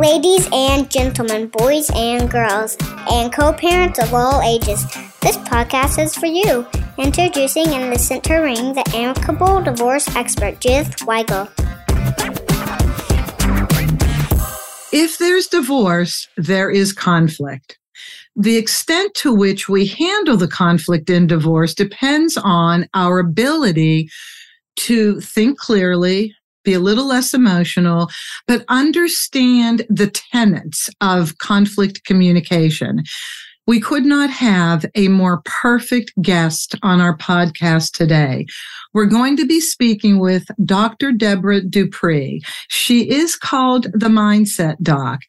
Ladies and gentlemen, boys and girls, and co parents of all ages, this podcast is for you. Introducing in the center ring the amicable divorce expert, Judith Weigel. If there's divorce, there is conflict. The extent to which we handle the conflict in divorce depends on our ability to think clearly, be a little less emotional, but understand the tenets of conflict communication. We could not have a more perfect guest on our podcast today. We're going to be speaking with Dr. Debra Dupree. She is called the Mindset Doc.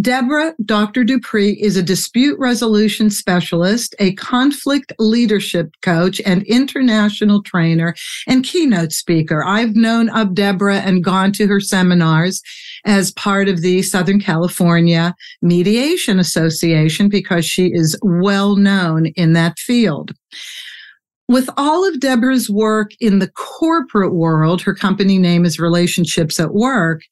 Debra Dr. Dupree is a dispute resolution specialist, a conflict leadership coach, and international trainer and keynote speaker. I've known of Debra and gone to her seminars as part of the Southern California Mediation Association because she is well known in that field with all of Debra's work in the corporate world, her company name is Relationships at Work.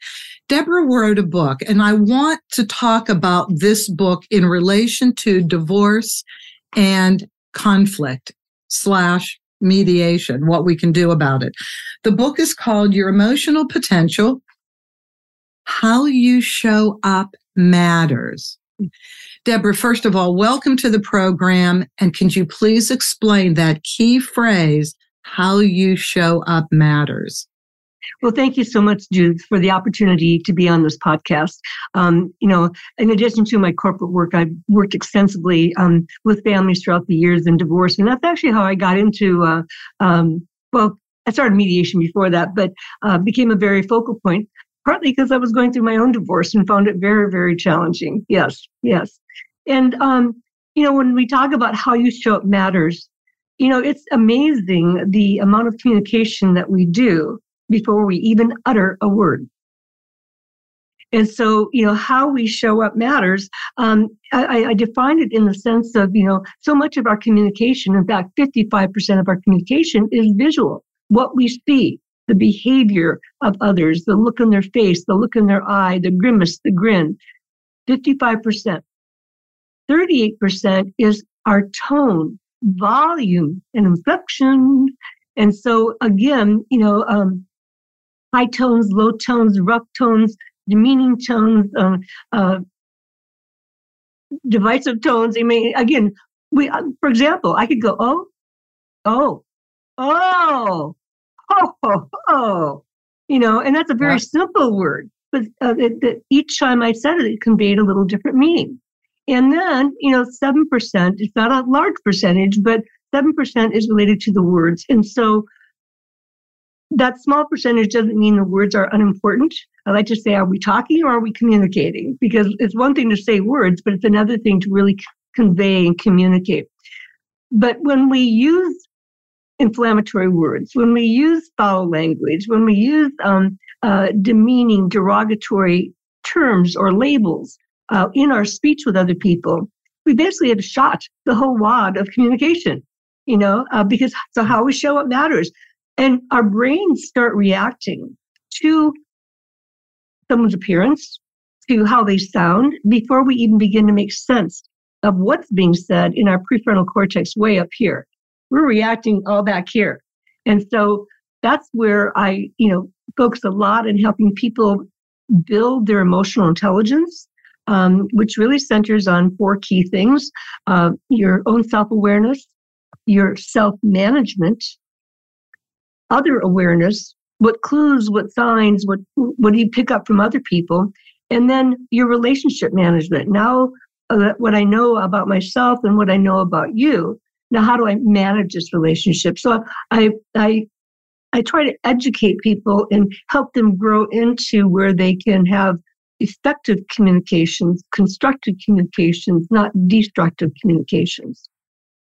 Debra wrote a book, and I want to talk about this book in relation to divorce and conflict slash mediation, what we can do about it. The book is called Your Emotional Potential How You Show Up Matters. Debra, first of all, welcome to the program. And can you please explain that key phrase, how you show up matters? Well, thank you so much, Judith, for the opportunity to be on this podcast. Um, you know, in addition to my corporate work, I've worked extensively um, with families throughout the years and divorce, and that's actually how I got into. Uh, um, well, I started mediation before that, but uh, became a very focal point. Partly because I was going through my own divorce and found it very, very challenging. Yes, yes, and um, you know, when we talk about how you show up matters, you know, it's amazing the amount of communication that we do before we even utter a word. And so, you know, how we show up matters. Um, I, I define it in the sense of, you know, so much of our communication, in fact, 55% of our communication is visual, what we see, the behavior of others, the look in their face, the look in their eye, the grimace, the grin. 55%. 38% is our tone, volume, and inflection. And so, again, you know, um, high tones, low tones, rough tones, demeaning tones, uh, uh, divisive tones. I mean, again, we, uh, for example, I could go, oh, oh, oh, oh, oh, oh, you know, and that's a very yeah. simple word, but uh, it, it, each time I said it, it conveyed a little different meaning. And then, you know, 7%, it's not a large percentage, but 7% is related to the words. And so that small percentage doesn't mean the words are unimportant. I like to say, are we talking or are we communicating? Because it's one thing to say words, but it's another thing to really convey and communicate. But when we use inflammatory words, when we use foul language, when we use um, uh, demeaning, derogatory terms or labels uh, in our speech with other people, we basically have shot the whole wad of communication. You know, uh, because so how we show up matters. And our brains start reacting to someone's appearance, to how they sound, before we even begin to make sense of what's being said in our prefrontal cortex way up here. We're reacting all back here. And so that's where I, you know, focus a lot in helping people build their emotional intelligence, um, which really centers on four key things uh, your own self awareness, your self management, other awareness, what clues, what signs, what what do you pick up from other people, and then your relationship management. Now, uh, what I know about myself and what I know about you. Now, how do I manage this relationship? So I I I try to educate people and help them grow into where they can have effective communications, constructive communications, not destructive communications.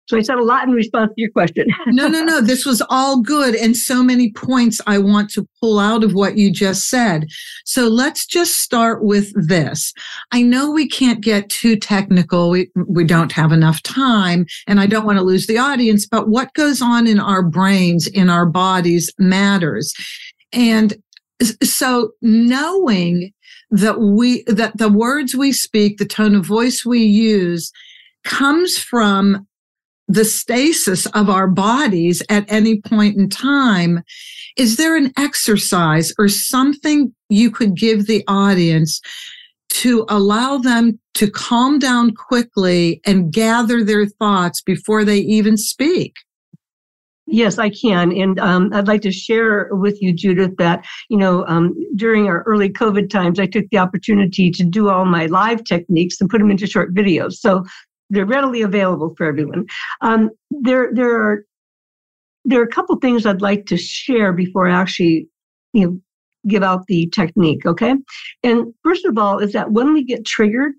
So I said a lot in response to your question. no, no, no. This was all good. And so many points I want to pull out of what you just said. So let's just start with this. I know we can't get too technical. We, we don't have enough time and I don't want to lose the audience, but what goes on in our brains, in our bodies matters. And so knowing that we that the words we speak the tone of voice we use comes from the stasis of our bodies at any point in time is there an exercise or something you could give the audience to allow them to calm down quickly and gather their thoughts before they even speak Yes, I can. And um, I'd like to share with you, Judith, that, you know, um, during our early COVID times, I took the opportunity to do all my live techniques and put them into short videos. So they're readily available for everyone. Um, there, there are, there are a couple things I'd like to share before I actually, you know, give out the technique. Okay. And first of all, is that when we get triggered,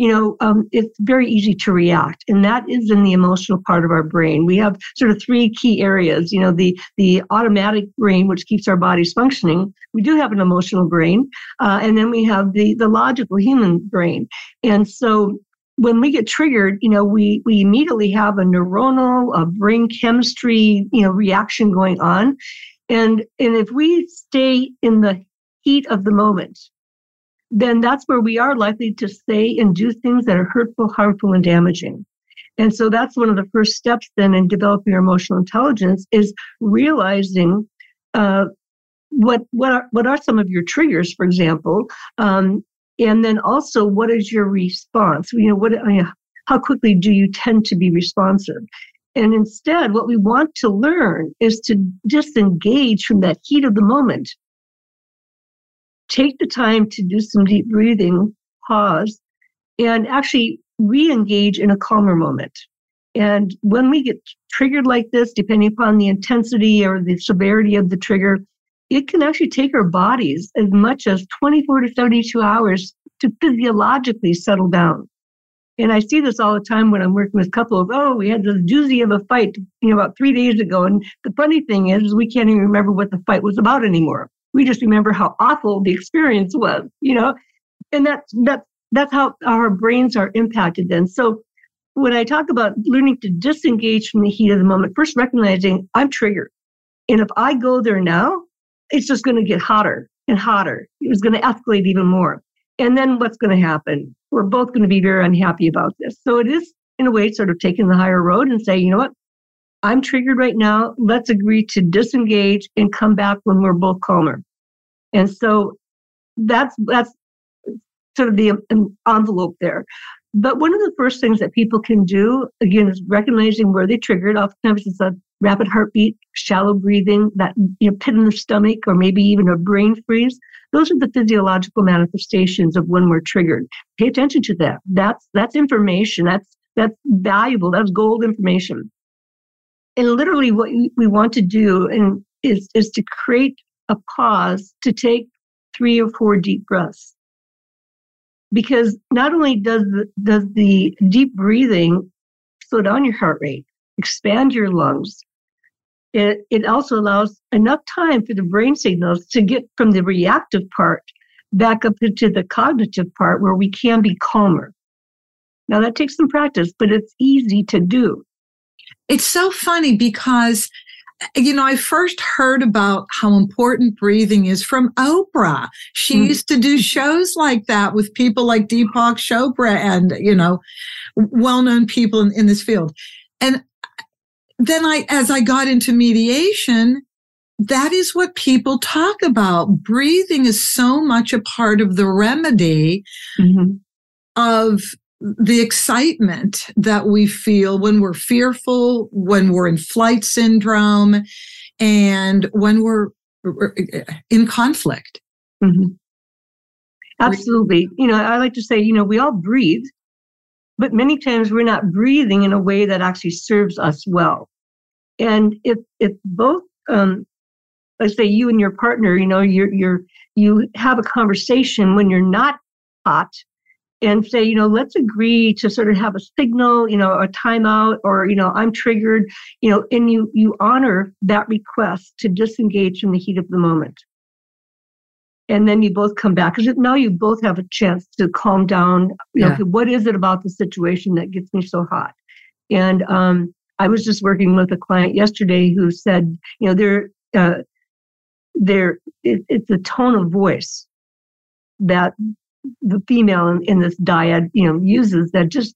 you know, um, it's very easy to react, and that is in the emotional part of our brain. We have sort of three key areas. You know, the the automatic brain, which keeps our bodies functioning. We do have an emotional brain, uh, and then we have the the logical human brain. And so, when we get triggered, you know, we we immediately have a neuronal, a brain chemistry, you know, reaction going on, and and if we stay in the heat of the moment, then that's where we are likely to say and do things that are hurtful, harmful, and damaging. And so that's one of the first steps then in developing your emotional intelligence is realizing uh, what what are, what are some of your triggers, for example, um, and then also what is your response? You know, what I mean, how quickly do you tend to be responsive? And instead, what we want to learn is to disengage from that heat of the moment take the time to do some deep breathing, pause, and actually re engage in a calmer moment. And when we get triggered like this, depending upon the intensity or the severity of the trigger, it can actually take our bodies as much as 24 to 72 hours to physiologically settle down. And I see this all the time when I'm working with couples. Oh, we had this doozy of a fight, you know, about three days ago. And the funny thing is, we can't even remember what the fight was about anymore. We just remember how awful the experience was, you know, and that's that's that's how our brains are impacted then. So when I talk about learning to disengage from the heat of the moment, first recognizing I'm triggered. And if I go there now, it's just going to get hotter and hotter. It was going to escalate even more. And then what's going to happen? We're both going to be very unhappy about this. So it is, in a way, sort of taking the higher road and say, you know what? I'm triggered right now. Let's agree to disengage and come back when we're both calmer. And so that's that's sort of the um, envelope there. But one of the first things that people can do, again, is recognizing where they triggered. Oftentimes it's a rapid heartbeat, shallow breathing, that you know, pit in the stomach, or maybe even a brain freeze. Those are the physiological manifestations of when we're triggered. Pay attention to that. That's that's information. That's that's valuable. That's gold information and literally what we want to do and is is to create a pause to take three or four deep breaths because not only does the, does the deep breathing slow down your heart rate expand your lungs it, it also allows enough time for the brain signals to get from the reactive part back up into the cognitive part where we can be calmer now that takes some practice but it's easy to do it's so funny because you know, I first heard about how important breathing is from Oprah. She mm. used to do shows like that with people like Deepak Chopra and, you know, well known people in, in this field. And then I, as I got into mediation, that is what people talk about. Breathing is so much a part of the remedy mm-hmm. of the excitement that we feel when we're fearful, when we're in flight syndrome, and when we're in conflict. Mm-hmm. Absolutely. You know, I like to say, you know, we all breathe, but many times we're not breathing in a way that actually serves us well. And if if both um, let's say you and your partner, you know, you're you're you have a conversation when you're not hot and say, you know, let's agree to sort of have a signal, you know, a timeout, or you know, I'm triggered, you know, and you you honor that request to disengage from the heat of the moment. And then you both come back because now you both have a chance to calm down. You know, what is it about the situation that gets me so hot? And um, I was just working with a client yesterday who said, you know, they're uh, there it, it's a tone of voice that the female in, in this dyad, you know, uses that just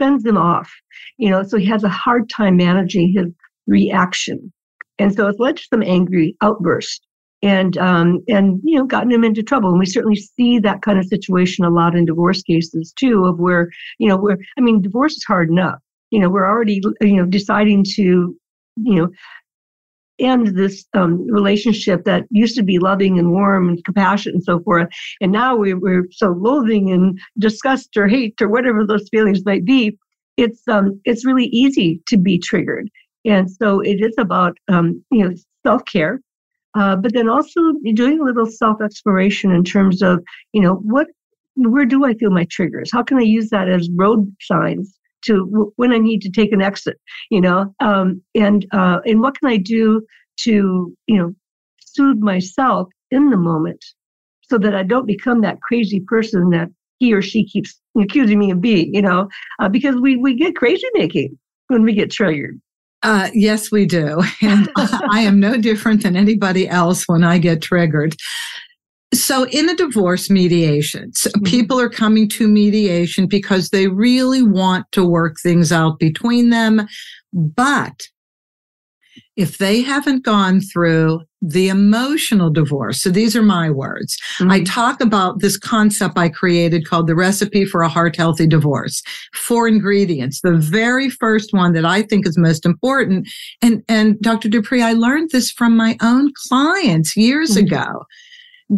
sends him off. You know, so he has a hard time managing his reaction. And so it's led to some angry outbursts and um, and you know gotten him into trouble. And we certainly see that kind of situation a lot in divorce cases too, of where you know where I mean divorce is hard enough. You know we're already you know deciding to you know end this um, relationship that used to be loving and warm and compassionate and so forth. And now we, we're so loathing and disgust or hate or whatever those feelings might be. It's um, it's really easy to be triggered, and so it is about um, you know self care, uh, but then also doing a little self exploration in terms of you know what where do I feel my triggers? How can I use that as road signs to when I need to take an exit, you know, um, and uh, and what can I do to you know soothe myself in the moment so that I don't become that crazy person that he or she keeps accusing me of being, you know, uh, because we we get crazy making when we get triggered. Uh, yes, we do. And I am no different than anybody else when I get triggered. So, in a divorce mediation, so mm-hmm. people are coming to mediation because they really want to work things out between them. But if they haven't gone through the emotional divorce, so these are my words, mm-hmm. I talk about this concept I created called the recipe for a heart healthy divorce. Four ingredients. The very first one that I think is most important, and, and Dr. Dupree, I learned this from my own clients years mm-hmm. ago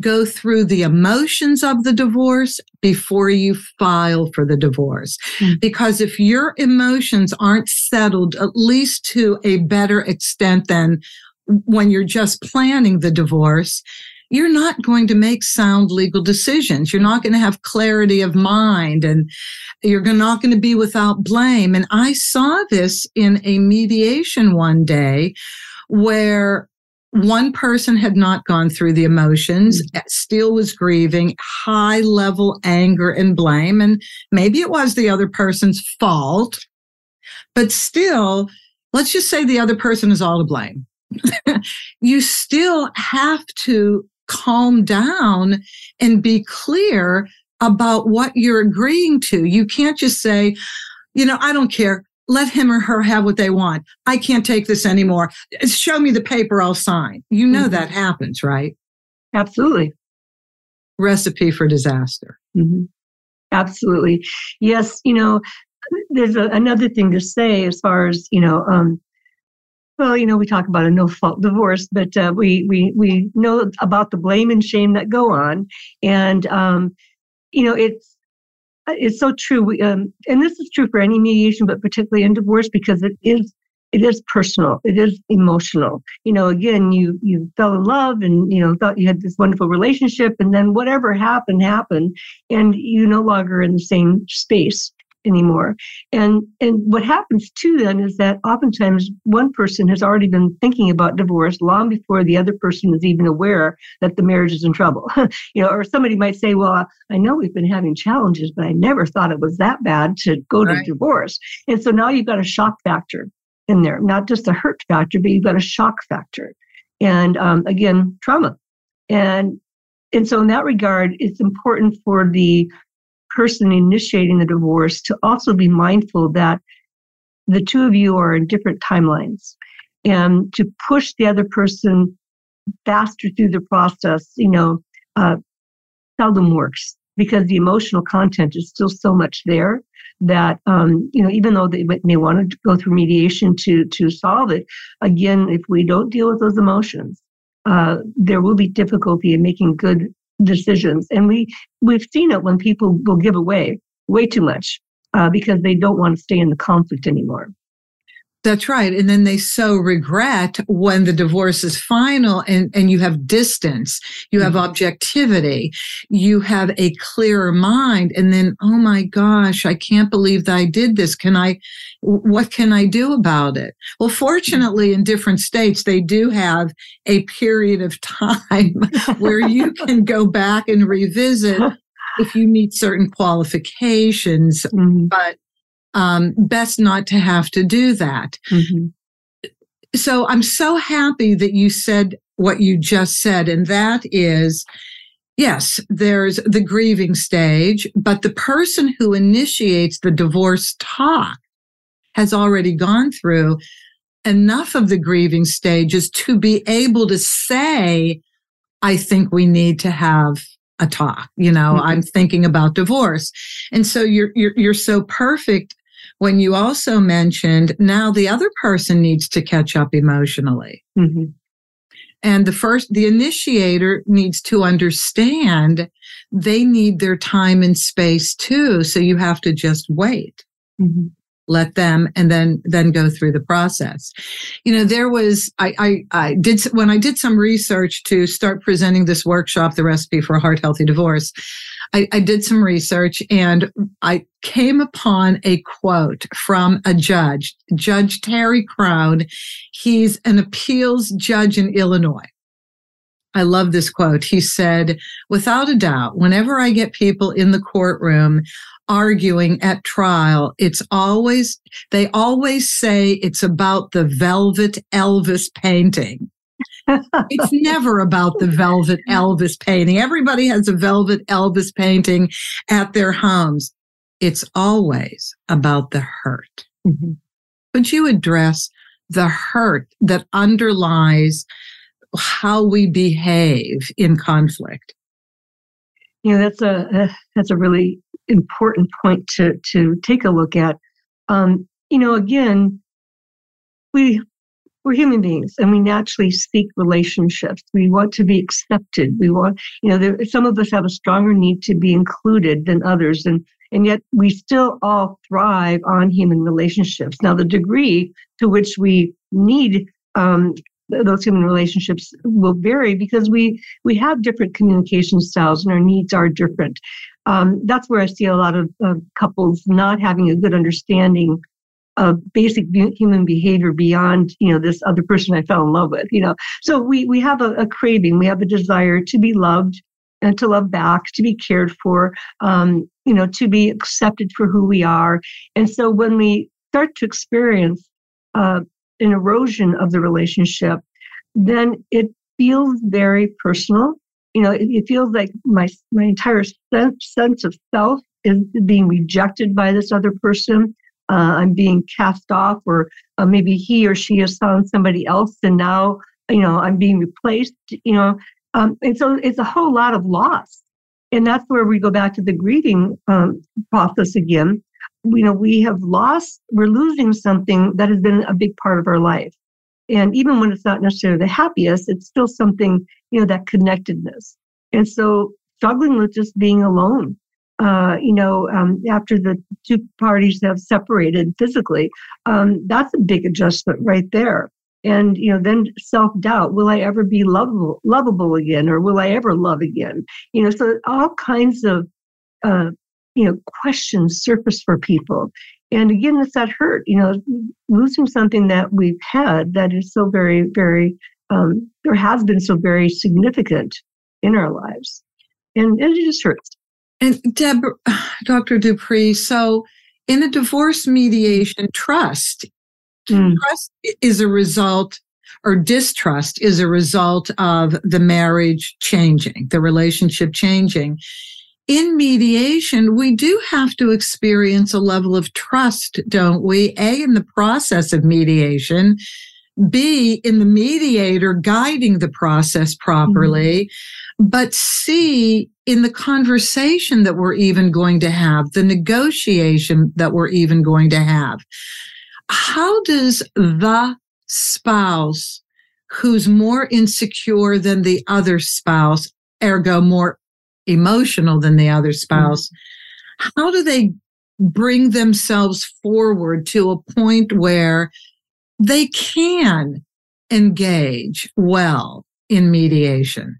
go through the emotions of the divorce before you file for the divorce. Mm. Because if your emotions aren't settled, at least to a better extent than when you're just planning the divorce, you're not going to make sound legal decisions. You're not going to have clarity of mind and you're not going to be without blame. And I saw this in a mediation one day where one person had not gone through the emotions, mm. still was grieving, high level anger and blame. And maybe it was the other person's fault, but still, let's just say the other person is all to blame. you still have to calm down and be clear about what you're agreeing to. You can't just say, you know, I don't care let him or her have what they want. I can't take this anymore. Show me the paper, I'll sign. You know mm-hmm. that happens, right? Absolutely. Recipe for disaster. Mm-hmm. Absolutely. Yes, you know, there's a, another thing to say as far as, you know, um, well, you know, we talk about a no fault divorce, but uh, we we we know about the blame and shame that go on, and um, you know, it's it's so true. We, um, and this is true for any mediation, but particularly in divorce because it is it is personal. It is emotional. You know, again, you you fell in love and you know thought you had this wonderful relationship, and then whatever happened happened, and you no longer in the same space anymore. And and what happens too then is that oftentimes one person has already been thinking about divorce long before the other person is even aware that the marriage is in trouble. you know, or somebody might say, "Well, I know we've been having challenges, but I never thought it was that bad to go to divorce." And so now you've got a shock factor in there, not just a hurt factor, but you've got a shock factor. And um, again, trauma. And and so in that regard, it's important for the person initiating the divorce to also be mindful that the two of you are in different timelines and to push the other person faster through the process, you know, uh, seldom works because the emotional content is still so much there that um, you know even though they may want to go through mediation to to solve it again if we don't deal with those emotions uh, there will be difficulty in making good decisions. And we we've seen it when people will give away way too much uh, because they don't want to stay in the conflict anymore. That's right. And then they so regret when the divorce is final and, and you have distance, you have mm-hmm. objectivity, you have a clearer mind. And then, oh my gosh, I can't believe that I did this. Can I, what can I do about it? Well, fortunately, in different states, they do have a period of time where you can go back and revisit if you meet certain qualifications. Mm-hmm. But um, best not to have to do that. Mm-hmm. so I'm so happy that you said what you just said, and that is yes, there's the grieving stage, but the person who initiates the divorce talk has already gone through enough of the grieving stages to be able to say, I think we need to have a talk. You know, mm-hmm. I'm thinking about divorce. And so you're, you're, you're so perfect when you also mentioned now the other person needs to catch up emotionally. Mm-hmm. And the first, the initiator needs to understand they need their time and space too. So you have to just wait. Mm-hmm let them and then then go through the process. You know there was I, I i did when i did some research to start presenting this workshop the recipe for a heart healthy divorce I, I did some research and i came upon a quote from a judge judge terry crown he's an appeals judge in illinois I love this quote. He said, without a doubt, whenever I get people in the courtroom, arguing at trial, it's always, they always say it's about the velvet Elvis painting. it's never about the velvet Elvis painting. Everybody has a velvet Elvis painting at their homes. It's always about the hurt. Mm-hmm. Would you address the hurt that underlies how we behave in conflict? You know, that's a that's a really important point to to take a look at. Um, you know, again, we we're human beings and we naturally seek relationships. We want to be accepted. We want, you know, there, some of us have a stronger need to be included than others, and and yet we still all thrive on human relationships. Now, the degree to which we need um, those human relationships will vary because we we have different communication styles and our needs are different. Um, that's where I see a lot of couples not having a good understanding of basic human behavior beyond you know this other person I fell in love with. You know, so we we have a, a craving, we have a desire to be loved and to love back, to be cared for, um, you know, to be accepted for who we are. And so when we start to experience uh, an erosion of the relationship, then it feels very personal. You know, it, it feels like my my entire sense, sense of self is being rejected by this other person. Uh, I'm being cast off, or uh, maybe he or she has found somebody else, and now you know I'm being replaced. You know, um, and so it's a whole lot of loss, and that's where we go back to the grieving um, process again you know we have lost we're losing something that has been a big part of our life. And even when it's not necessarily the happiest it's still something you know that connectedness. And so struggling with just being alone uh, you know um, after the two parties have separated physically um, that's a big adjustment right there. And you know then self-doubt will i ever be lovable lovable again or will i ever love again? You know so all kinds of uh, you know, questions surface for people. And again, it's that hurt, you know, losing something that we've had that is so very, very, um, there has been so very significant in our lives. And, and it just hurts. And Deb, Dr. Dupree, so in a divorce mediation, trust, mm. trust is a result or distrust is a result of the marriage changing, the relationship changing in mediation, we do have to experience a level of trust, don't we? A, in the process of mediation, B, in the mediator guiding the process properly, mm-hmm. but C, in the conversation that we're even going to have, the negotiation that we're even going to have. How does the spouse who's more insecure than the other spouse, ergo more emotional than the other spouse, mm-hmm. how do they bring themselves forward to a point where they can engage well in mediation?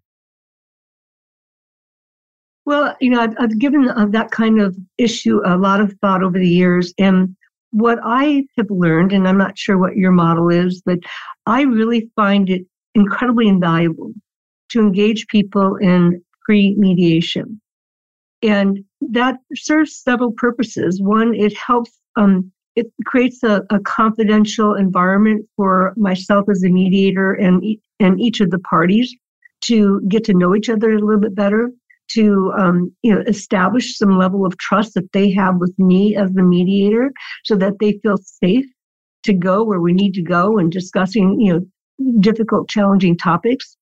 Well, you know, I've, I've given uh, that kind of issue a lot of thought over the years. And what I have learned, and I'm not sure what your model is, but I really find it incredibly invaluable to engage people in pre mediation. And that serves several purposes. One, it helps um, it creates a, a, confidential environment for myself as a mediator and and each of the parties to get to know each other a little bit better to um, you know establish some level of trust that they have with me as the mediator so that they feel safe to go where we need to go and discussing you know difficult challenging topics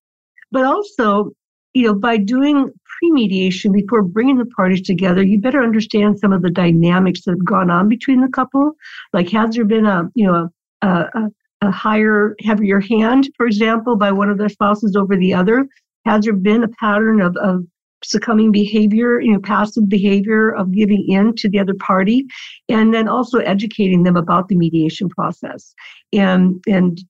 but also you know by doing pre-mediation before bringing the parties together you better understand some of the dynamics that have gone on between the couple like has there been a you know a, a, a higher heavier hand for example by one of their spouses over the other has there been a pattern of, of succumbing behavior, you know, passive behavior of giving in to the other party, and then also educating them about the mediation process. And and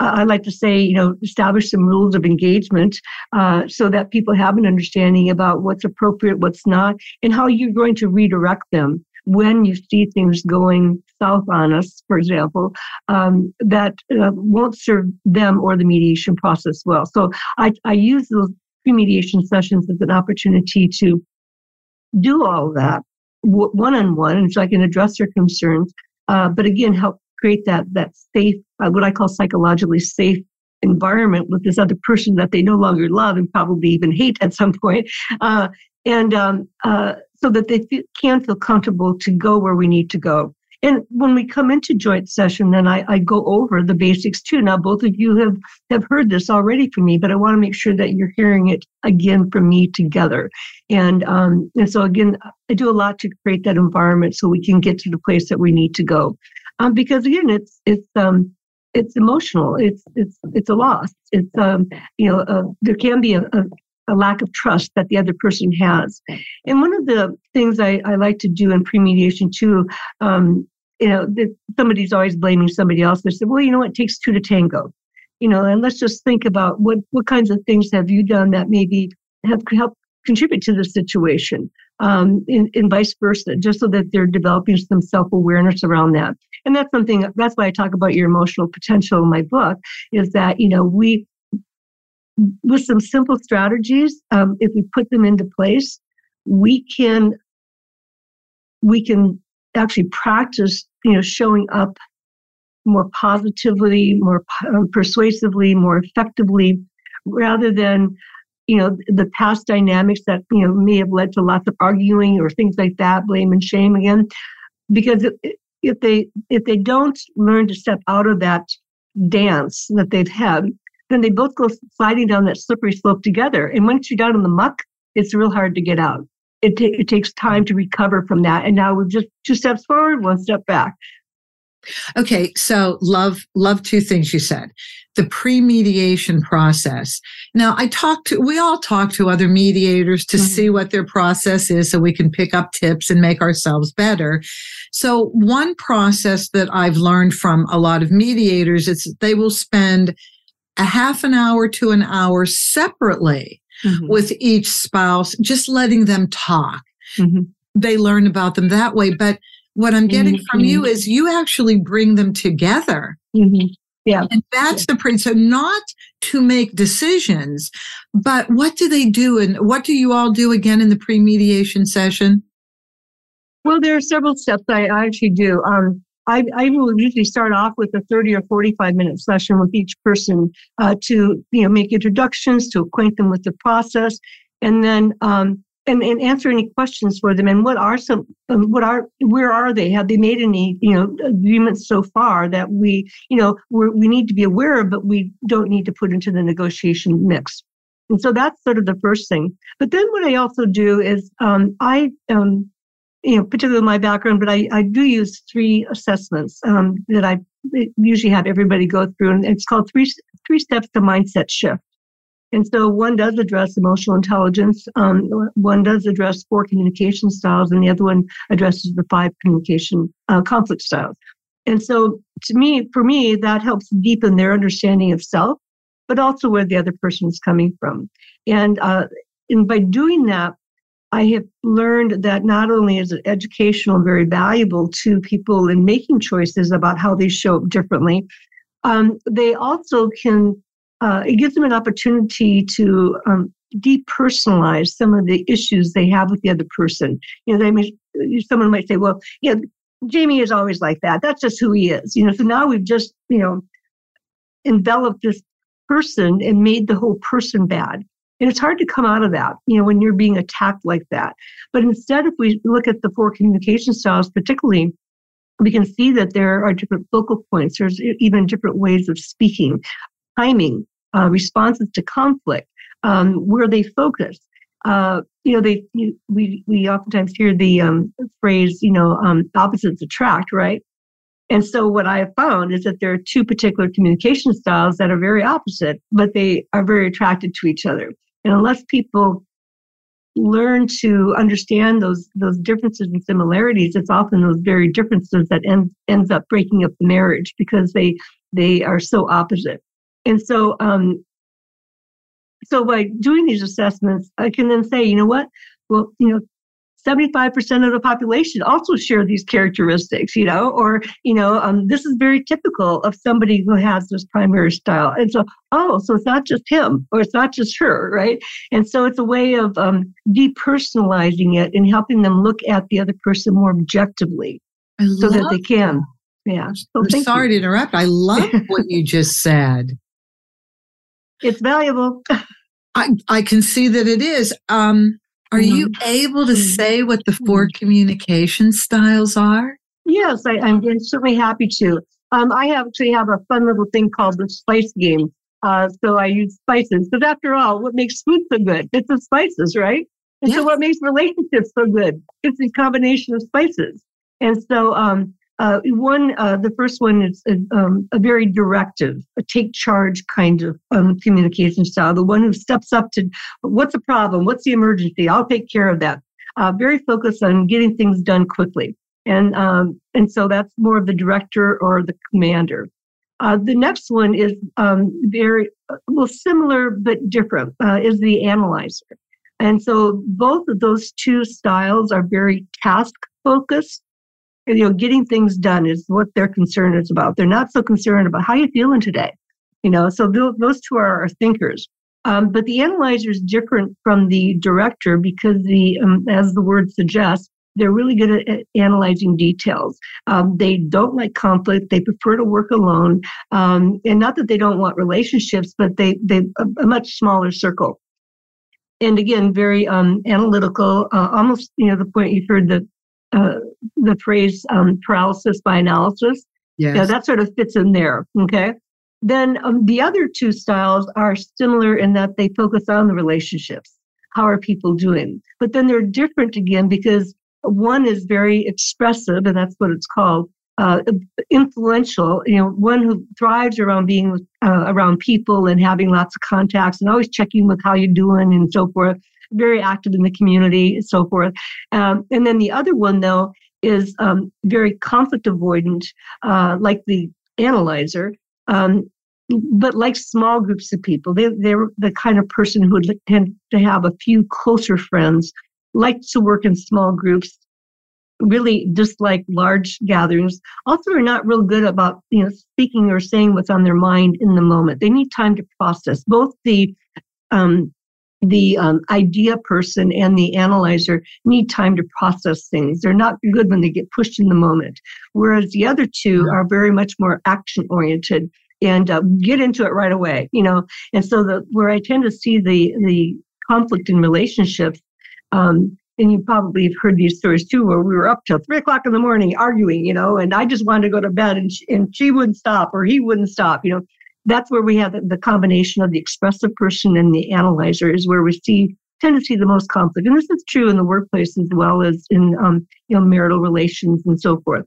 I like to say, you know, establish some rules of engagement uh, so that people have an understanding about what's appropriate, what's not, and how you're going to redirect them when you see things going south on us, for example, um, that uh, won't serve them or the mediation process well. So I, I use those pre-mediation sessions as an opportunity to do all that one on one, and so I can address their concerns. Uh, but again, help create that that safe, uh, what I call psychologically safe environment with this other person that they no longer love and probably even hate at some point, uh, and um, uh, so that they can feel comfortable to go where we need to go. And when we come into joint session, then I, I go over the basics too. Now, both of you have, have heard this already from me, but I want to make sure that you're hearing it again from me together. And, um, and so again, I do a lot to create that environment so we can get to the place that we need to go. Um, because again, it's, it's, um, it's emotional. It's, it's, it's a loss. It's, um, you know, uh, there can be a, a a lack of trust that the other person has. And one of the things I, I like to do in pre-mediation too um, you know, somebody's always blaming somebody else. They say, well, you know, it takes two to tango, you know, and let's just think about what, what kinds of things have you done that maybe have helped contribute to the situation um, and, and vice versa, just so that they're developing some self-awareness around that. And that's something, that's why I talk about your emotional potential in my book, is that, you know, we, with some simple strategies, um, if we put them into place, we can we can actually practice you know, showing up more positively, more um, persuasively, more effectively, rather than, you know, the past dynamics that, you know, may have led to lots of arguing or things like that, blame and shame again. Because if they if they don't learn to step out of that dance that they've had, then they both go sliding down that slippery slope together. And once you're down in the muck, it's real hard to get out it, t- it takes time to recover from that. And now we're just two steps forward, one step back. Okay, so love love two things you said. The pre-mediation process. Now, I talk to we all talk to other mediators to mm-hmm. see what their process is so we can pick up tips and make ourselves better. So, one process that I've learned from a lot of mediators is they will spend a half an hour to an hour separately mm-hmm. with each spouse, just letting them talk. Mm-hmm. They learn about them that way. But what I'm getting mm-hmm. from you is you actually bring them together. Mm-hmm. Yeah. And that's yeah. the point. So not to make decisions, but what do they do? And what do you all do again in the pre-mediation session? Well, there are several steps I, I actually do. Um, I, I will usually start off with a 30 or 45 minute session with each person uh, to you know make introductions, to acquaint them with the process, and then um, and, and answer any questions for them. And what are some um, what are where are they? Have they made any you know agreements so far that we you know we we need to be aware of, but we don't need to put into the negotiation mix. And so that's sort of the first thing. But then what I also do is um, I um, you know, particularly my background, but I, I do use three assessments um, that I usually have everybody go through, and it's called three three steps to mindset shift. And so one does address emotional intelligence, um, one does address four communication styles, and the other one addresses the five communication uh, conflict styles. And so to me, for me, that helps deepen their understanding of self, but also where the other person is coming from. And uh, and by doing that, I have learned that not only is it educational very valuable to people in making choices about how they show up differently, um, they also can, uh, it gives them an opportunity to um, depersonalize some of the issues they have with the other person. You know, they may, someone might say, well, yeah, Jamie is always like that. That's just who he is. You know, so now we've just, you know, enveloped this person and made the whole person bad. And it's hard to come out of that, you know, when you're being attacked like that. But instead, if we look at the four communication styles, particularly, we can see that there are different focal points. There's even different ways of speaking, timing, uh, responses to conflict, um, where they focus. Uh, you know, they you, we we oftentimes hear the um, phrase, you know, um, opposites attract, right? And so what I have found is that there are two particular communication styles that are very opposite, but they are very attracted to each other. And unless people learn to understand those those differences and similarities, it's often those very differences that end, ends up breaking up the marriage because they they are so opposite. And so um, so by doing these assessments, I can then say, you know what? Well, you know, 75% of the population also share these characteristics, you know, or, you know, um, this is very typical of somebody who has this primary style. And so, oh, so it's not just him or it's not just her, right? And so it's a way of um, depersonalizing it and helping them look at the other person more objectively so that they can. Yeah. So I'm sorry you. to interrupt. I love what you just said. It's valuable. I, I can see that it is. Um, are mm-hmm. you able to mm-hmm. say what the four mm-hmm. communication styles are? Yes, I, am certainly happy to. Um, I actually have a fun little thing called the spice game. Uh, so I use spices because after all, what makes food so good? It's the spices, right? And yes. so what makes relationships so good? It's a combination of spices. And so um, uh, one, uh, the first one is a, um, a, very directive, a take charge kind of um, communication style. The one who steps up to, what's the problem? What's the emergency? I'll take care of that. Uh, very focused on getting things done quickly, and um, and so that's more of the director or the commander. Uh, the next one is um, very well similar but different. Uh, is the analyzer, and so both of those two styles are very task focused you know, getting things done is what their concern is about. They're not so concerned about how you feeling today. You know, so those two are, our thinkers. Um, but the analyzer is different from the director because the, um, as the word suggests, they're really good at, at analyzing details. Um, they don't like conflict. They prefer to work alone. Um, and not that they don't want relationships, but they they a, a much smaller circle. And again, very um, analytical. Uh, almost you know the point you've heard the uh, the phrase um, paralysis by analysis. Yes. Yeah, that sort of fits in there. Okay. Then um, the other two styles are similar in that they focus on the relationships. How are people doing? But then they're different again because one is very expressive, and that's what it's called. Uh, influential, you know, one who thrives around being uh, around people and having lots of contacts and always checking with how you're doing and so forth very active in the community and so forth. Um, and then the other one, though, is um, very conflict avoidant, uh, like the analyzer, um, but like small groups of people. They, they're the kind of person who would tend to have a few closer friends, like to work in small groups, really dislike large gatherings also are not real good about you know speaking or saying what's on their mind in the moment they need time to process both the um, the um, idea person and the analyzer need time to process things. They're not good when they get pushed in the moment. Whereas the other two are very much more action oriented and uh, get into it right away, you know. And so the where I tend to see the the conflict in relationships, um, and you probably have heard these stories too, where we were up till three o'clock in the morning arguing, you know, and I just wanted to go to bed and she, and she wouldn't stop or he wouldn't stop, you know that's where we have the, combination of the expressive person and the analyzer is where we see tend to see the most conflict. And this is true in the workplace as well as in um, you know marital relations and so forth.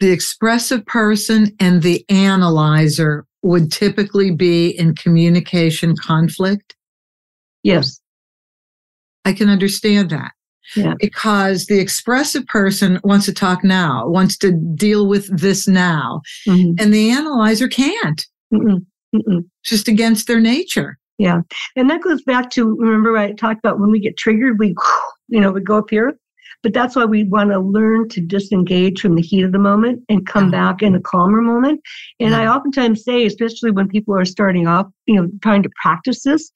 The expressive person and the analyzer would typically be in communication conflict. Yes. I can understand that. Yeah. Because the expressive person wants to talk now, wants to deal with this now, mm-hmm. and the analyzer can't. Mm-mm, mm-mm. Just against their nature. Yeah. And that goes back to remember I talked about when we get triggered, we, you know, we go up here. But that's why we want to learn to disengage from the heat of the moment and come back in a calmer moment. And I oftentimes say, especially when people are starting off, you know, trying to practice this,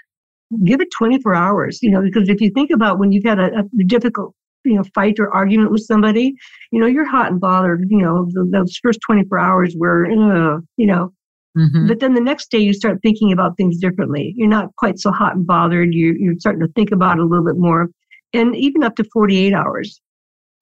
give it 24 hours, you know, because if you think about when you've had a, a difficult you know fight or argument with somebody, you know you're hot and bothered. You know the, those first 24 hours were uh, you know. Mm-hmm. But then the next day you start thinking about things differently. You're not quite so hot and bothered. You, you're starting to think about it a little bit more, and even up to 48 hours.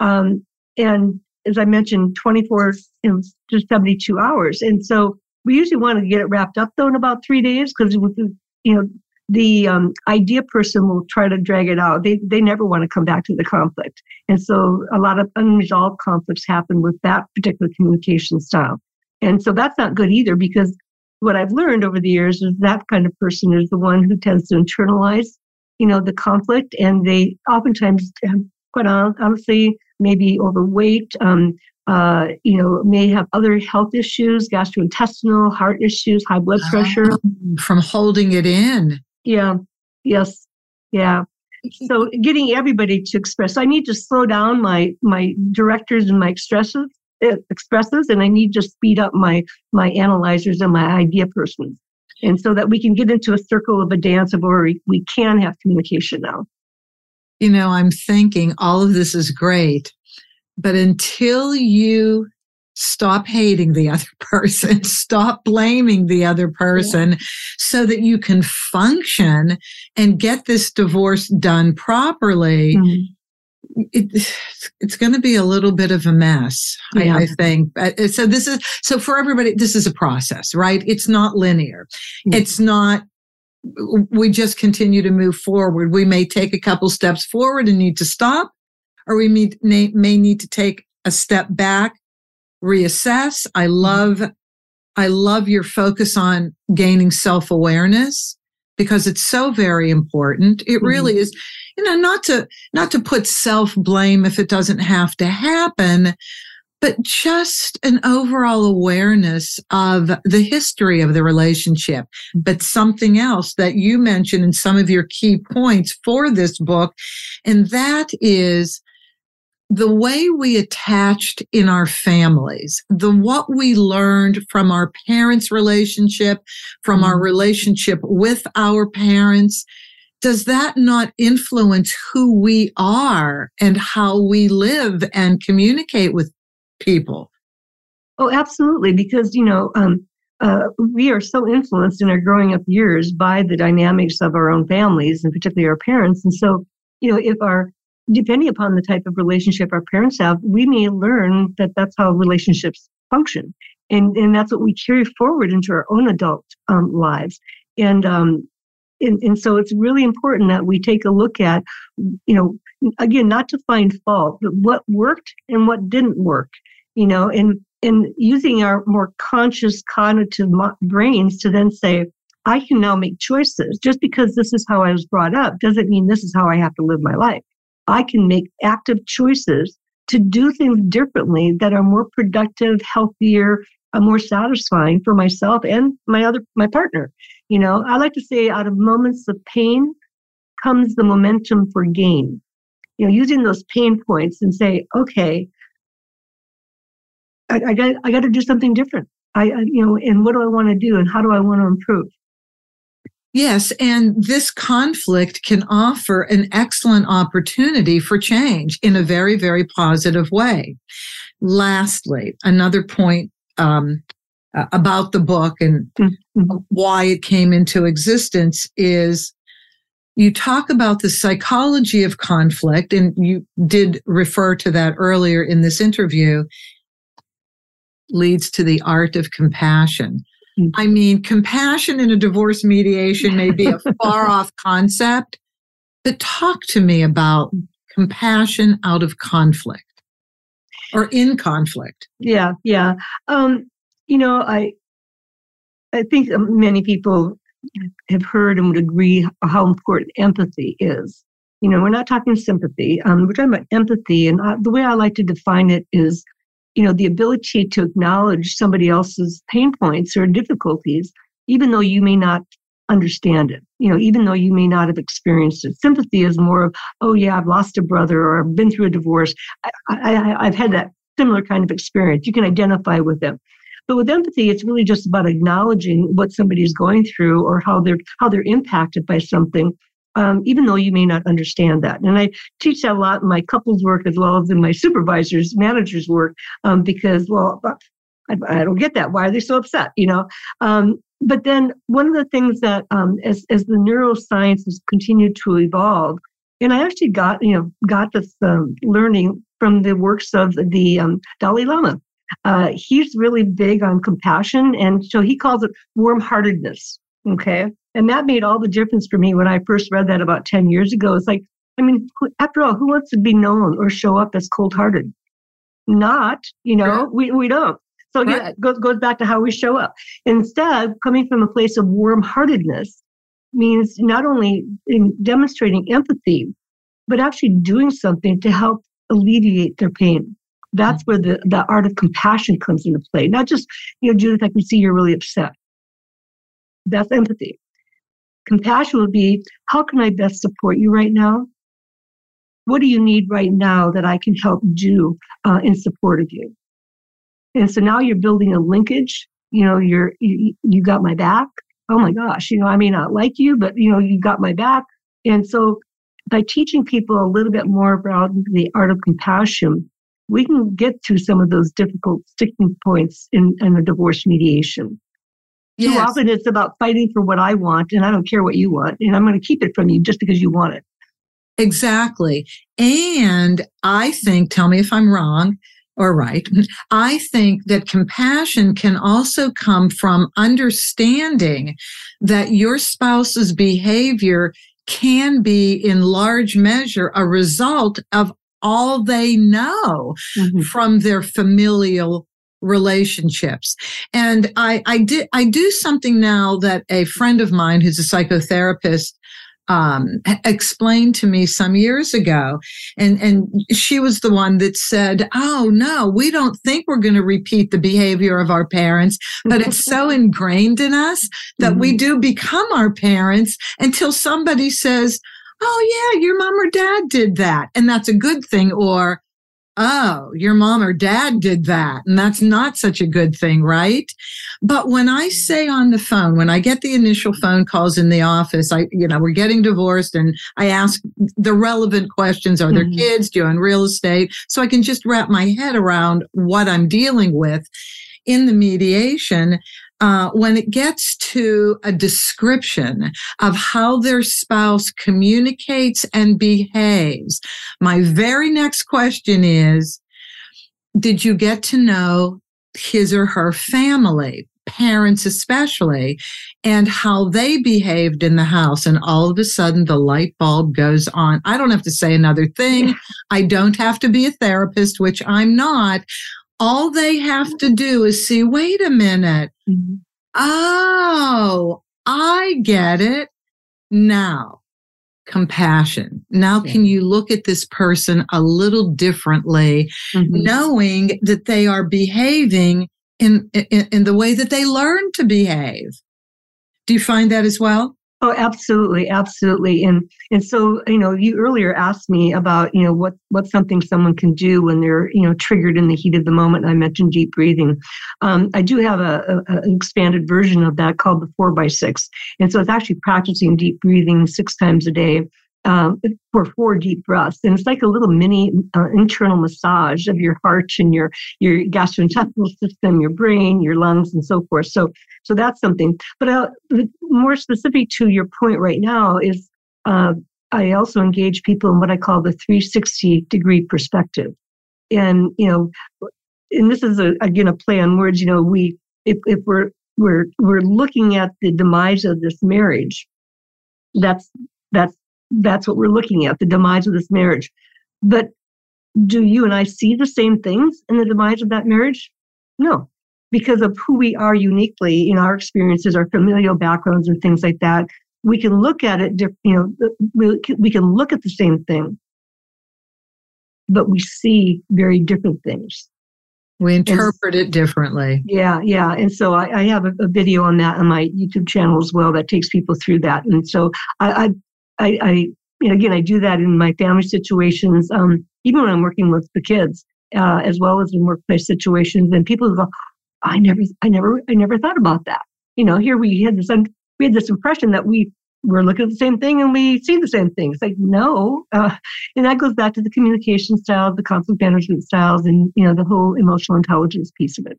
Um, and as I mentioned, 24 to 72 hours. And so we usually want to get it wrapped up though in about three days because you know the um, idea person will try to drag it out. They they never want to come back to the conflict, and so a lot of unresolved conflicts happen with that particular communication style. And so that's not good either because what I've learned over the years is that kind of person is the one who tends to internalize, you know, the conflict, and they oftentimes, quite honestly, maybe overweight. Um, uh, you know, may have other health issues, gastrointestinal, heart issues, high blood pressure. From holding it in. Yeah. Yes. Yeah. So getting everybody to express. I need to slow down my my directors and my expressives uh, expressives, and I need to speed up my my analyzers and my idea persons, and so that we can get into a circle of a dance of where we, we can have communication now. You know, I'm thinking all of this is great, but until you stop hating the other person, stop blaming the other person yeah. so that you can function and get this divorce done properly. Mm-hmm. It, it's going to be a little bit of a mess, yeah. I, I, think. So this is so for everybody. This is a process, right? It's not linear. Mm-hmm. It's not. We just continue to move forward. We may take a couple steps forward and need to stop, or we may, may need to take a step back reassess. I mm-hmm. love, I love your focus on gaining self awareness because it's so very important. It mm-hmm. really is, you know, not to, not to put self blame if it doesn't have to happen, but just an overall awareness of the history of the relationship. But something else that you mentioned in some of your key points for this book, and that is the way we attached in our families, the what we learned from our parents' relationship, from our mm-hmm. relationship with our parents, does that not influence who we are and how we live and communicate with people? Oh, absolutely. Because, you know, um, uh, we are so influenced in our growing up years by the dynamics of our own families and particularly our parents. And so, you know, if our depending upon the type of relationship our parents have, we may learn that that's how relationships function. And, and that's what we carry forward into our own adult um, lives. And, um, and, and so it's really important that we take a look at, you know, again, not to find fault, but what worked and what didn't work, you know, and, and using our more conscious cognitive brains to then say, I can now make choices. Just because this is how I was brought up doesn't mean this is how I have to live my life. I can make active choices to do things differently that are more productive, healthier, uh, more satisfying for myself and my other my partner. You know, I like to say out of moments of pain comes the momentum for gain. You know, using those pain points and say, okay, I, I got I got to do something different. I, I you know, and what do I want to do, and how do I want to improve? Yes, and this conflict can offer an excellent opportunity for change in a very, very positive way. Lastly, another point um, about the book and mm-hmm. why it came into existence is you talk about the psychology of conflict, and you did refer to that earlier in this interview, leads to the art of compassion. I mean, compassion in a divorce mediation may be a far off concept, but talk to me about compassion out of conflict or in conflict. Yeah, yeah. Um, you know, I I think many people have heard and would agree how important empathy is. You know, we're not talking sympathy. Um, we're talking about empathy, and I, the way I like to define it is you know, the ability to acknowledge somebody else's pain points or difficulties, even though you may not understand it, you know, even though you may not have experienced it. Sympathy is more of, oh, yeah, I've lost a brother or I've been through a divorce. I, I, I've had that similar kind of experience. You can identify with them. But with empathy, it's really just about acknowledging what somebody is going through or how they're how they're impacted by something um, even though you may not understand that. And I teach that a lot in my couples work as well as in my supervisors, managers work, um, because, well, I, I, don't get that. Why are they so upset? You know? Um, but then one of the things that um, as, as the neuroscience has continued to evolve, and I actually got, you know, got this um, learning from the works of the um, Dalai Lama. Uh, he's really big on compassion. And so he calls it warm heartedness. Okay. And that made all the difference for me when I first read that about 10 years ago. It's like, I mean, after all, who wants to be known or show up as cold hearted? Not, you know, right. we, we don't. So right. yeah, it goes, goes back to how we show up. Instead, coming from a place of warm heartedness means not only in demonstrating empathy, but actually doing something to help alleviate their pain. That's mm-hmm. where the, the art of compassion comes into play. Not just, you know, Judith, I can see you're really upset. That's empathy. Compassion would be, how can I best support you right now? What do you need right now that I can help do uh, in support of you? And so now you're building a linkage. You know, you're you, you got my back. Oh my gosh, you know, I may not like you, but you know, you got my back. And so by teaching people a little bit more about the art of compassion, we can get to some of those difficult sticking points in, in a divorce mediation. Yes. Too often it's about fighting for what I want and I don't care what you want and I'm going to keep it from you just because you want it. Exactly. And I think, tell me if I'm wrong or right, I think that compassion can also come from understanding that your spouse's behavior can be in large measure a result of all they know mm-hmm. from their familial relationships. And I, I did, I do something now that a friend of mine who's a psychotherapist um, explained to me some years ago. And, and she was the one that said, Oh, no, we don't think we're going to repeat the behavior of our parents, but it's so ingrained in us that mm-hmm. we do become our parents until somebody says, Oh, yeah, your mom or dad did that. And that's a good thing. Or, oh, your mom or dad did that. And that's not such a good thing, right? But when I say on the phone, when I get the initial phone calls in the office, I, you know, we're getting divorced and I ask the relevant questions. Are there mm-hmm. kids? Do you own real estate? So I can just wrap my head around what I'm dealing with in the mediation uh, when it gets to a description of how their spouse communicates and behaves, my very next question is Did you get to know his or her family? Parents, especially, and how they behaved in the house. And all of a sudden, the light bulb goes on. I don't have to say another thing. I don't have to be a therapist, which I'm not all they have to do is see, wait a minute. Mm-hmm. Oh, I get it. Now, compassion. Now, yeah. can you look at this person a little differently, mm-hmm. knowing that they are behaving in, in, in the way that they learn to behave? Do you find that as well? Oh, absolutely, absolutely. And and so, you know, you earlier asked me about, you know, what what's something someone can do when they're, you know, triggered in the heat of the moment. I mentioned deep breathing. Um, I do have a, a, an expanded version of that called the four by six. And so it's actually practicing deep breathing six times a day um, for four deep breaths. And it's like a little mini uh, internal massage of your heart and your, your gastrointestinal system, your brain, your lungs, and so forth. So, so that's something. But uh, more specific to your point right now is uh, I also engage people in what I call the 360 degree perspective. And, you know, and this is a, again a play on words, you know, we, if, if we're, we're, we're looking at the demise of this marriage, that's, that's that's what we're looking at the demise of this marriage. But do you and I see the same things in the demise of that marriage? No, because of who we are uniquely in our experiences, our familial backgrounds, and things like that. We can look at it, you know, we can look at the same thing, but we see very different things. We interpret and, it differently. Yeah, yeah. And so I, I have a, a, video on that on my YouTube channel as well that takes people through that. And so I, I I, I you know, again, I do that in my family situations, um, even when I'm working with the kids, uh, as well as in workplace situations. And people go, I never, I never, I never thought about that. You know, here we had this, we had this impression that we we're looking at the same thing and we see the same thing. It's like, no. Uh, and that goes back to the communication styles, the conflict management styles, and, you know, the whole emotional intelligence piece of it.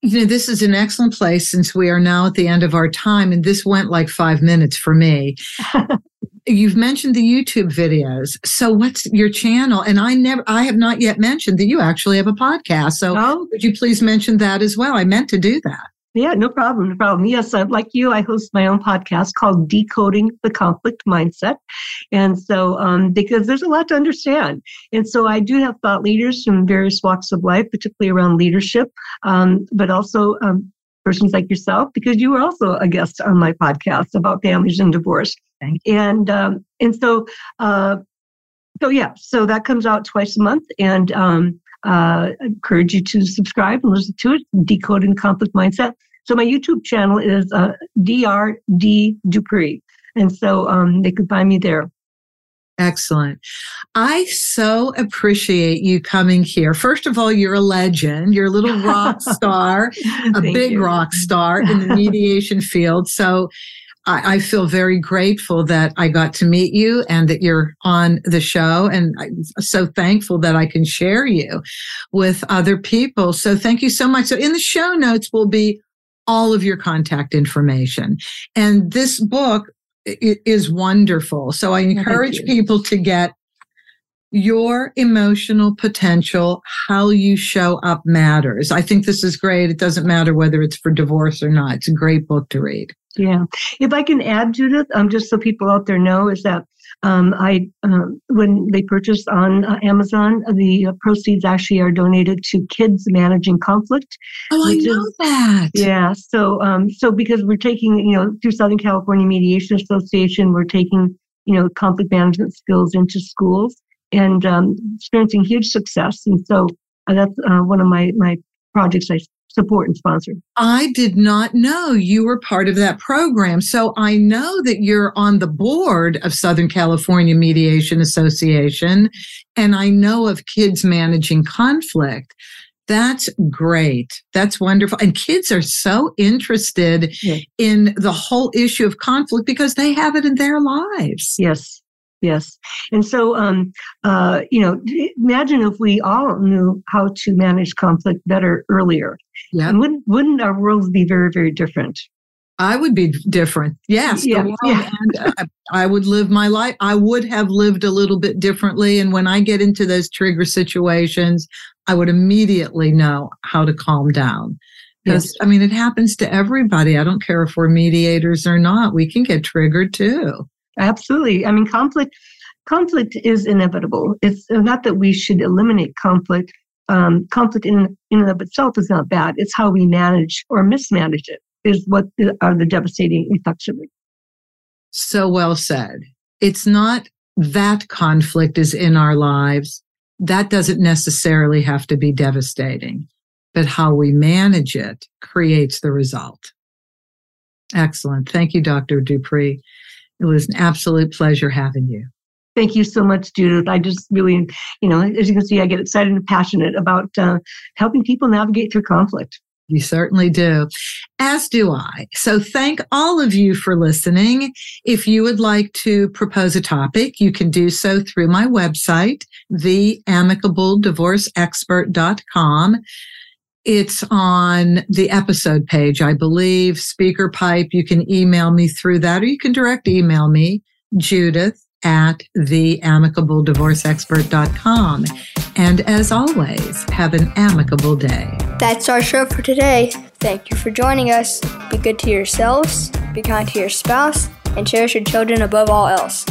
You know, this is an excellent place since we are now at the end of our time, and this went like five minutes for me. You've mentioned the YouTube videos. So, what's your channel? And I never, I have not yet mentioned that you actually have a podcast. So, oh. would you please mention that as well? I meant to do that. Yeah, no problem. No problem. Yes, uh, like you, I host my own podcast called Decoding the Conflict Mindset. And so, um, because there's a lot to understand. And so, I do have thought leaders from various walks of life, particularly around leadership, um, but also um, persons like yourself, because you were also a guest on my podcast about families and divorce. And um, and so, uh, so yeah, so that comes out twice a month, and um, uh, encourage you to subscribe and listen to it, Decoding Conflict Mindset. So my YouTube channel is uh, DRD Dupree. And so um, they can find me there. Excellent. I so appreciate you coming here. First of all, you're a legend. You're a little rock star, a big you. rock star in the mediation field. So I, I, feel very grateful that I got to meet you and that you're on the show. And I'm so thankful that I can share you with other people. So thank you so much. So in the show notes will be all of your contact information. And this book is wonderful. So I encourage people to get your emotional potential, how you show up matters. I think this is great. It doesn't matter whether it's for divorce or not. It's a great book to read. Yeah. If I can add, Judith, um, just so people out there know, is that um, I uh, when they purchase on uh, Amazon, the uh, proceeds actually are donated to Kids Managing Conflict. Oh, I know is, that. Yeah. So, um, so because we're taking, you know, through Southern California Mediation Association, we're taking, you know, conflict management skills into schools and um, experiencing huge success. And so uh, that's uh, one of my my projects I support and sponsor. I did not know you were part of that program. So I know that you're on the board of Southern California Mediation Association, and I know of Kids Managing Conflict. That's great. That's wonderful. And kids are so interested yeah. in the whole issue of conflict because they have it in their lives. Yes. Yes. And so, um, uh, you know, imagine if we all knew how to manage conflict better earlier. Yeah. And wouldn't, wouldn't our world be very, very different? I would be different. Yes. Yeah, yeah. and, uh, I would live my life. I would have lived a little bit differently. And when I get into those trigger situations, I would immediately know how to calm down. Because, yes. I mean, it happens to everybody. I don't care if we're mediators or not. We can get triggered too. Absolutely. I mean, conflict conflict is inevitable. It's not that we should eliminate conflict. Um, conflict in, in and of itself is not bad. It's how we manage or mismanage it is what the, are the devastating effects of it. So well said. It's not that conflict is in our lives. That doesn't necessarily have to be devastating, but how we manage it creates the result. Excellent. Thank you, Dr. Dupree. It was an absolute pleasure having you. Thank you so much, Judith. I just really, you know, as you can see, I get excited and passionate about uh, helping people navigate through conflict. You certainly do, as do I. So, thank all of you for listening. If you would like to propose a topic, you can do so through my website, theamicabledivorceexpert.com. It's on the episode page, I believe. SpeakPipe. you can email me through that, or you can direct email me, Judith at theamicabledivorceexpert.com. And as always, have an amicable day. That's our show for today. Thank you for joining us. Be good to yourselves, be kind to your spouse, and cherish your children above all else.